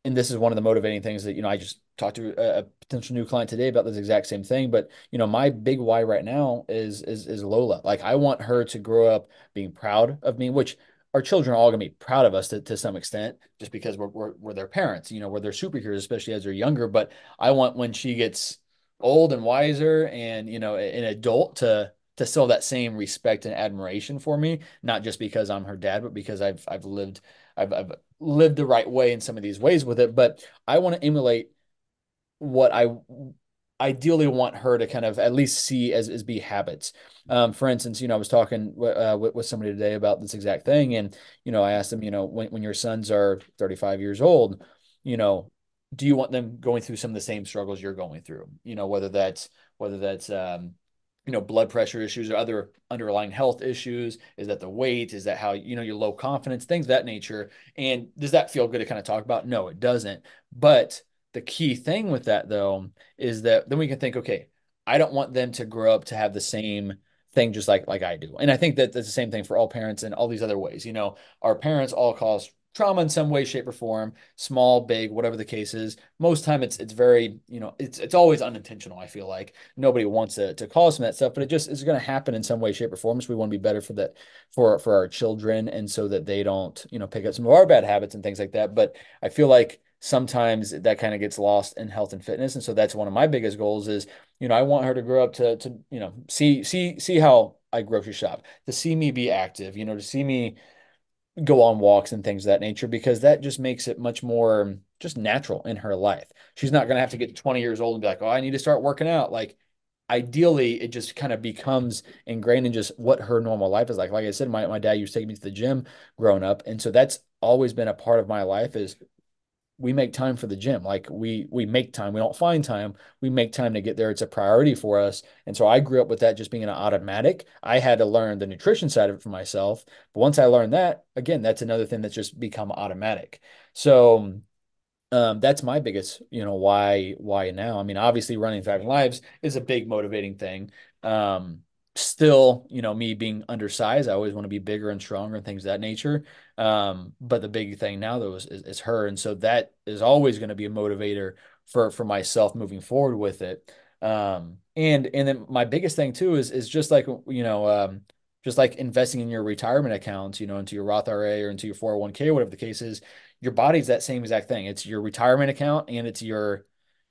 and this is one of the motivating things that you know I just talked to a, a, potential new client today about this exact same thing. But you know, my big why right now is is is Lola. Like I want her to grow up being proud of me, which our children are all gonna be proud of us to, to some extent, just because we're, we're we're their parents. You know, we're their superheroes, especially as they're younger. But I want when she gets old and wiser and you know an adult to to still that same respect and admiration for me, not just because I'm her dad, but because I've I've lived I've, I've lived the right way in some of these ways with it. But I want to emulate what I ideally want her to kind of at least see as, as be habits. Um, for instance, you know, I was talking uh, with, with somebody today about this exact thing. And, you know, I asked them, you know, when, when your sons are 35 years old, you know, do you want them going through some of the same struggles you're going through? You know, whether that's, whether that's, um, you know, blood pressure issues or other underlying health issues? Is that the weight? Is that how, you know, your low confidence, things that nature? And does that feel good to kind of talk about? No, it doesn't. But the key thing with that though is that then we can think, okay, I don't want them to grow up to have the same thing just like like I do. And I think that that's the same thing for all parents in all these other ways. You know, our parents all cause trauma in some way, shape, or form, small, big, whatever the case is. Most time it's it's very, you know, it's it's always unintentional, I feel like. Nobody wants to to cause some of that stuff, but it just is gonna happen in some way, shape, or form. So we want to be better for that for for our children and so that they don't, you know, pick up some of our bad habits and things like that. But I feel like sometimes that kind of gets lost in health and fitness and so that's one of my biggest goals is you know i want her to grow up to to you know see see see how i grocery shop to see me be active you know to see me go on walks and things of that nature because that just makes it much more just natural in her life. She's not going to have to get 20 years old and be like oh i need to start working out. Like ideally it just kind of becomes ingrained in just what her normal life is like. Like i said my, my dad used to take me to the gym growing up and so that's always been a part of my life is we make time for the gym. Like we we make time. We don't find time. We make time to get there. It's a priority for us. And so i grew up with that just being an automatic. I had to learn the nutrition side of it for myself. But once i learned that again that's another thing that's just become automatic. So um, that's my biggest you know why why now? I mean obviously running thriving lives is a big motivating thing. Um, still, you know, me being undersized, I always want to be bigger and stronger and things of that nature. Um, but the big thing now though is, is, is her. And so that is always going to be a motivator for, for myself moving forward with it. Um, and, and then my biggest thing too is, is just like, you know, um, just like investing in your retirement accounts, you know, into your Roth IRA or into your 401k, whatever the case is, your body's that same exact thing. It's your retirement account and it's your,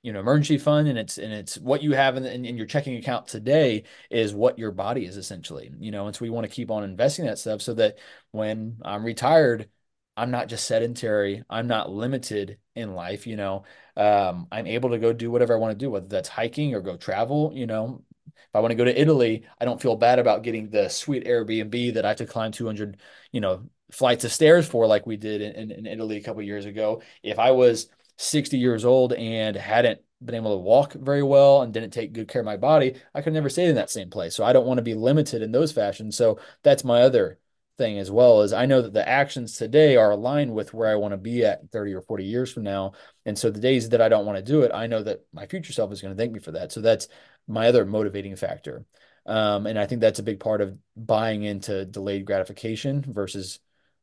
you know emergency fund and it's and it's what you have in, in, in, your checking account today is what your body is essentially you know and so we want to keep on investing that stuff so that when i'm retired i'm not just sedentary i'm not limited in life you know. Um, i'm able to go do whatever i want to do whether that's hiking or go travel you know. If i want to go to italy i don't feel bad about getting the sweet airbnb that i have to climb 200 you know flights of stairs for like we did in, in italy a couple years ago. If i was 60 years old and hadn't been able to walk very well and didn't take good care of my body, I could never stay in that same place. So I don't want to be limited in those fashions. So that's my other thing as well is I know that the actions today are aligned with where I want to be at 30 or 40 years from now. And so the days that I don't want to do it, I know that my future self is going to thank me for that. So that's my other motivating factor. Um, and I think that's a big part of buying into delayed gratification versus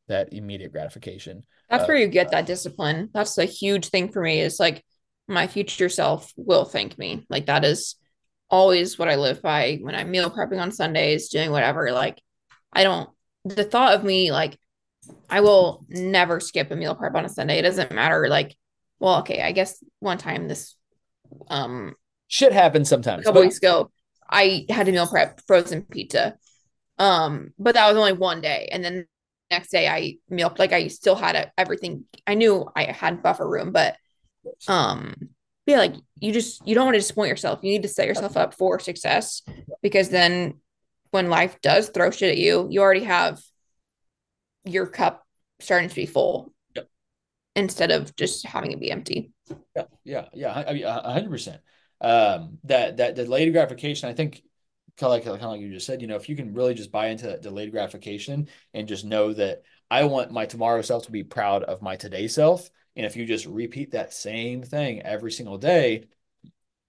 that immediate gratification. That's uh, where you get that discipline. That's a huge thing for me is like my future self will thank me. Like that is always what I live by when I'm meal prepping on Sundays, doing whatever. Like I don't the thought of me like I will never skip a meal prep on a Sunday. It doesn't matter. Like, well, okay, I guess one time this um shit happens sometimes. A couple but- weeks ago, I had to meal prep frozen pizza. Um, but that was only one day. And then next day I milked like I still had a, everything. I knew I had buffer room, but um yeah, like you just you don't want to disappoint yourself. You need to set yourself up for success because then when life does throw shit at you, you already have your cup starting to be full. Yep. instead of just having it be empty. Yeah, yeah, yeah. I mean, a hundred percent. Um, that that delayed gratification, I think, kind of like kind of like you just said, you know, if you can really just buy into that delayed gratification and just know that I want my tomorrow self to be proud of my today self, and if you just repeat that same thing every single day,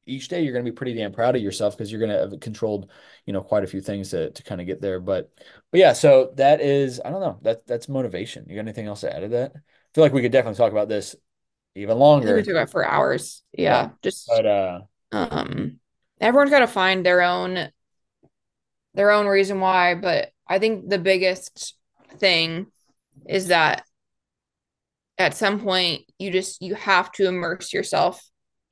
each day you're going to be pretty damn proud of yourself because you're going to have controlled, you know, quite a few things to to kind of get there. But but yeah, so that is I don't know that that's motivation. You got anything else to add to that? I feel like we could definitely talk about this even longer. We could talk about for hours. Yeah, yeah. just but uh, um, everyone's got to find their own their own reason why. But I think the biggest thing is that at some point you just you have to immerse yourself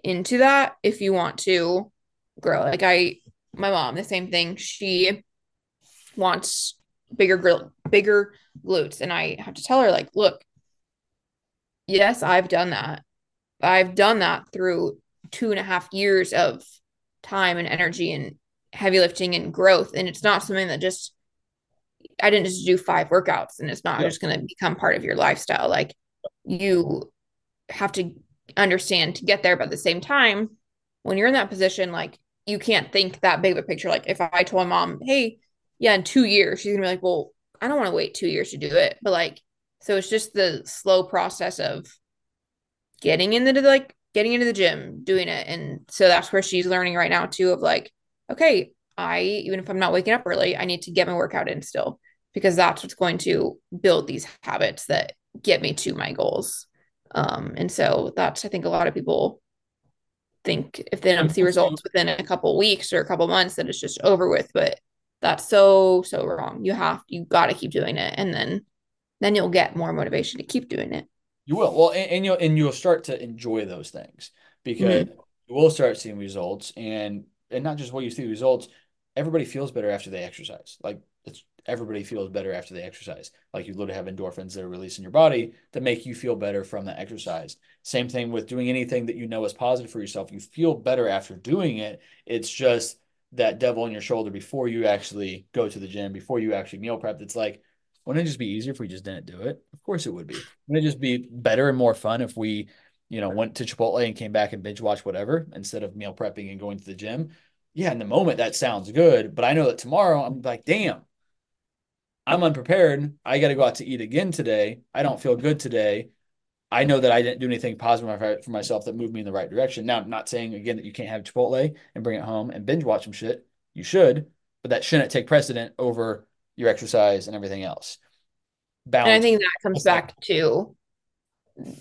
into that if you want to grow. Like I, my mom, the same thing. She wants bigger bigger glutes, and I have to tell her like, look, yes, I've done that. I've done that through two and a half years of time and energy and heavy lifting and growth, and it's not something that just I didn't just do five workouts and it's not yeah. just going to become part of your lifestyle. Like you have to understand to get there. But at the same time, when you're in that position, like you can't think that big of a picture. Like if I told my mom, hey, yeah, in two years, she's gonna be like, well, I don't want to wait two years to do it. But like, so it's just the slow process of getting into the like getting into the gym, doing it. And so that's where she's learning right now too of like, okay, I even if I'm not waking up early, I need to get my workout in still because that's what's going to build these habits that get me to my goals. Um, and so that's I think a lot of people think if they don't see results within a couple weeks or a couple months, that it's just over with. But that's so so wrong. You have you got to keep doing it, and then then you'll get more motivation to keep doing it. You will well, and, and you'll and you'll start to enjoy those things because mm-hmm. you will start seeing results, and and not just what you see the results. Everybody feels better after they exercise. Like it's everybody feels better after they exercise. Like you literally have endorphins that are released in your body that make you feel better from the exercise. Same thing with doing anything that you know is positive for yourself. You feel better after doing it. It's just that devil on your shoulder before you actually go to the gym, before you actually meal prep. It's like, wouldn't it just be easier if we just didn't do it? Of course it would be. Wouldn't it just be better and more fun if we, you know, went to Chipotle and came back and binge watch whatever instead of meal prepping and going to the gym? Yeah, in the moment that sounds good, but I know that tomorrow I'm like, damn, I'm unprepared. I got to go out to eat again today. I don't feel good today. I know that I didn't do anything positive for myself that moved me in the right direction. Now, I'm not saying again that you can't have Chipotle and bring it home and binge watch some shit. You should, but that shouldn't take precedent over your exercise and everything else. Balance. And I think that comes back to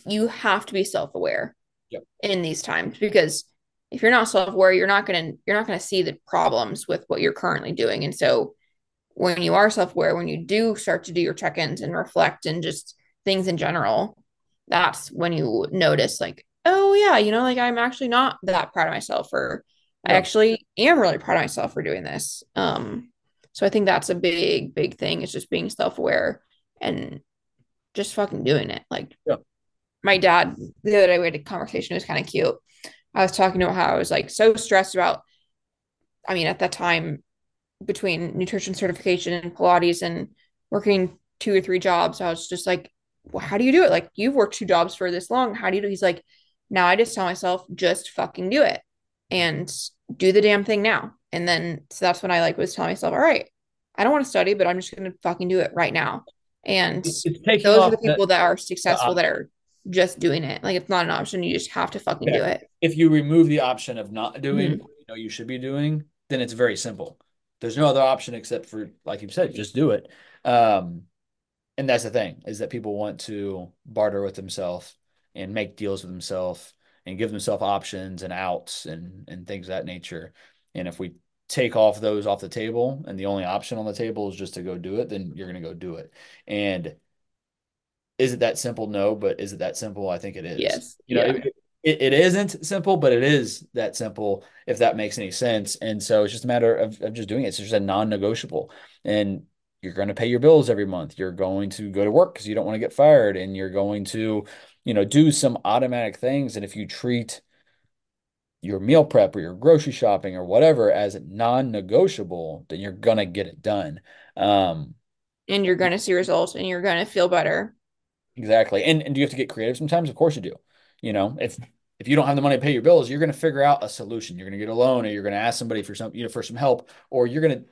you have to be self-aware yep. in these times because if you're not self-aware, you're not gonna you're not gonna see the problems with what you're currently doing. And so when you are self-aware when you do start to do your check-ins and reflect and just things in general that's when you notice like oh yeah you know like i'm actually not that proud of myself or yeah. i actually am really proud of myself for doing this um so i think that's a big big thing is just being self-aware and just fucking doing it like yeah. My dad the other day we had a conversation it was kind of cute i was talking about how i was like so stressed about i mean at that time between nutrition certification and Pilates and working two or three jobs, I was just like, well, how do you do it? Like, you've worked two jobs for this long. How do you do? He's like, now I just tell myself, just fucking do it and do the damn thing now. And then, so that's when I like was telling myself, all right, I don't want to study, but I'm just going to fucking do it right now. And those are the people the, that are successful that are just doing it. Like, it's not an option. You just have to fucking yeah. do it. If you remove the option of not doing mm-hmm. you know you should be doing, then it's very simple there's no other option except for, like you said, just do it. Um, and that's the thing is that people want to barter with themselves and make deals with themselves and give themselves options and outs and and things of that nature. And if we take off those off the table and the only option on the table is just to go do it, then you're going to go do it. And is it that simple? No, but is it that simple? I think it is. Yes. You know, yeah. it, it, it isn't simple, but it is that simple if that makes any sense. And so it's just a matter of, of just doing it. It's just a non-negotiable. And you're going to pay your bills every month. You're going to go to work because you don't want to get fired, and you're going to, you know, do some automatic things. And if you treat your meal prep or your grocery shopping or whatever as non-negotiable, then you're gonna get it done. Um, and you're gonna see results, and you're gonna feel better. Exactly. And and do you have to get creative sometimes? Of course you do. You know, if if you don't have the money to pay your bills, you're going to figure out a solution. You're going to get a loan, or you're going to ask somebody for some, you know, for some help, or you're going to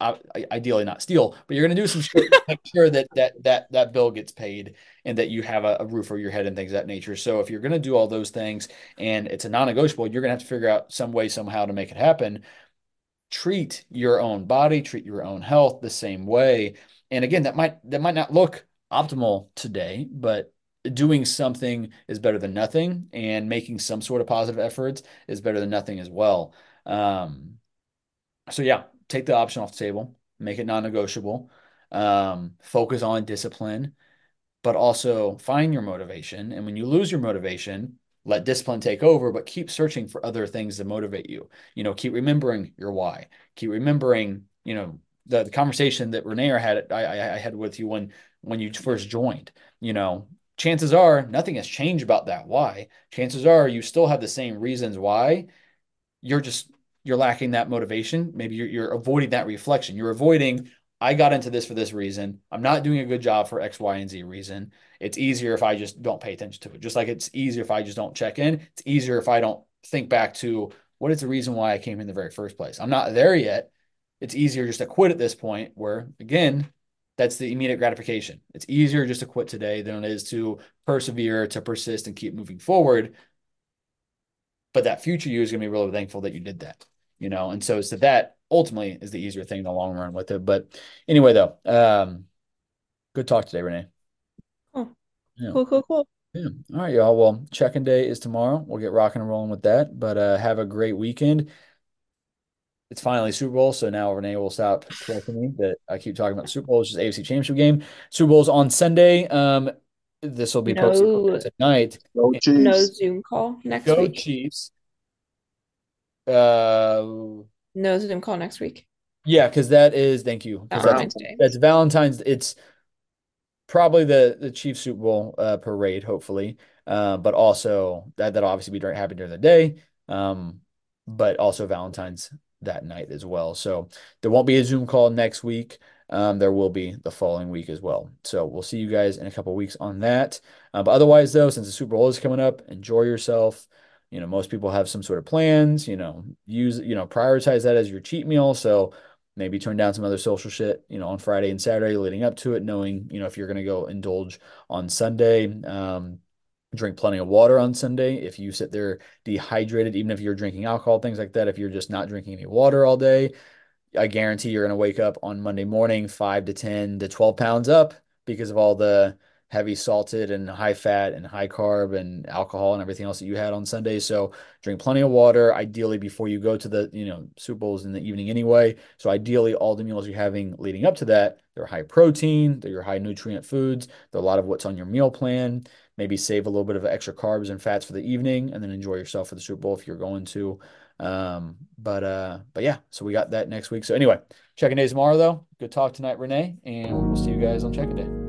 uh, ideally not steal, but you're going to do some shit to make sure that that that that bill gets paid and that you have a, a roof over your head and things of that nature. So if you're going to do all those things and it's a non-negotiable, you're going to have to figure out some way somehow to make it happen. Treat your own body, treat your own health the same way. And again, that might that might not look optimal today, but doing something is better than nothing, and making some sort of positive efforts is better than nothing as well. Um, so yeah, take the option off the table, make it non-negotiable. Um, focus on discipline, but also find your motivation. And when you lose your motivation, let discipline take over, but keep searching for other things to motivate you. You know, keep remembering your why. Keep remembering, you know, the, the conversation that Renee had I, I had with you when when you first joined. You know, chances are nothing has changed about that why. Chances are you still have the same reasons why. You're just you're lacking that motivation. Maybe you're, you're avoiding that reflection. You're avoiding, I got into this for this reason. I'm not doing a good job for X, Y, and Z reason. It's easier if I just don't pay attention to it. Just like it's easier if I just don't check in. It's easier if I don't think back to what is the reason why I came in the very first place. I'm not there yet. It's easier just to quit at this point, where again, that's the immediate gratification. It's easier just to quit today than it is to persevere, to persist, and keep moving forward. But that future you is going to be really thankful that you did that you know, and so so that ultimately is the easier thing in the long run with it. But anyway, though, um, good talk today, Renee. Oh, yeah. cool, cool, cool. Yeah. All right, y'all. Well, check-in day is tomorrow. We'll get rocking and rolling with that. But uh, have a great weekend. It's finally Super Bowl, so now Renee will stop correcting me that I keep talking about Super Bowl. It's just AFC Championship game. Super Bowl's on Sunday. Um, this will be no, posted tonight. No, no Zoom call next Go week. Chiefs. Uh, no Zoom call next week. Yeah, because that is thank you. Valentine's that's, Day. That's Valentine's. It's probably the the Chiefs Super Bowl uh, parade, hopefully. Uh, but also that that'll obviously be during, happen during the day. Um, but also Valentine's that night as well. So there won't be a Zoom call next week. Um, there will be the following week as well. So we'll see you guys in a couple weeks on that. Uh, but otherwise, though, since the Super Bowl is coming up, enjoy yourself you know most people have some sort of plans you know use you know prioritize that as your cheat meal so maybe turn down some other social shit you know on friday and saturday leading up to it knowing you know if you're going to go indulge on sunday um, drink plenty of water on sunday if you sit there dehydrated even if you're drinking alcohol things like that if you're just not drinking any water all day i guarantee you're going to wake up on monday morning 5 to 10 to 12 pounds up because of all the heavy salted and high fat and high carb and alcohol and everything else that you had on Sunday. So drink plenty of water, ideally before you go to the, you know, Super Bowls in the evening anyway. So ideally all the meals you're having leading up to that, they're high protein, they're your high nutrient foods. They're a lot of what's on your meal plan. Maybe save a little bit of extra carbs and fats for the evening and then enjoy yourself for the Super Bowl if you're going to. Um, but uh, but yeah, so we got that next week. So anyway, check-in day tomorrow though. Good talk tonight, Renee, and we'll see you guys on check-in day.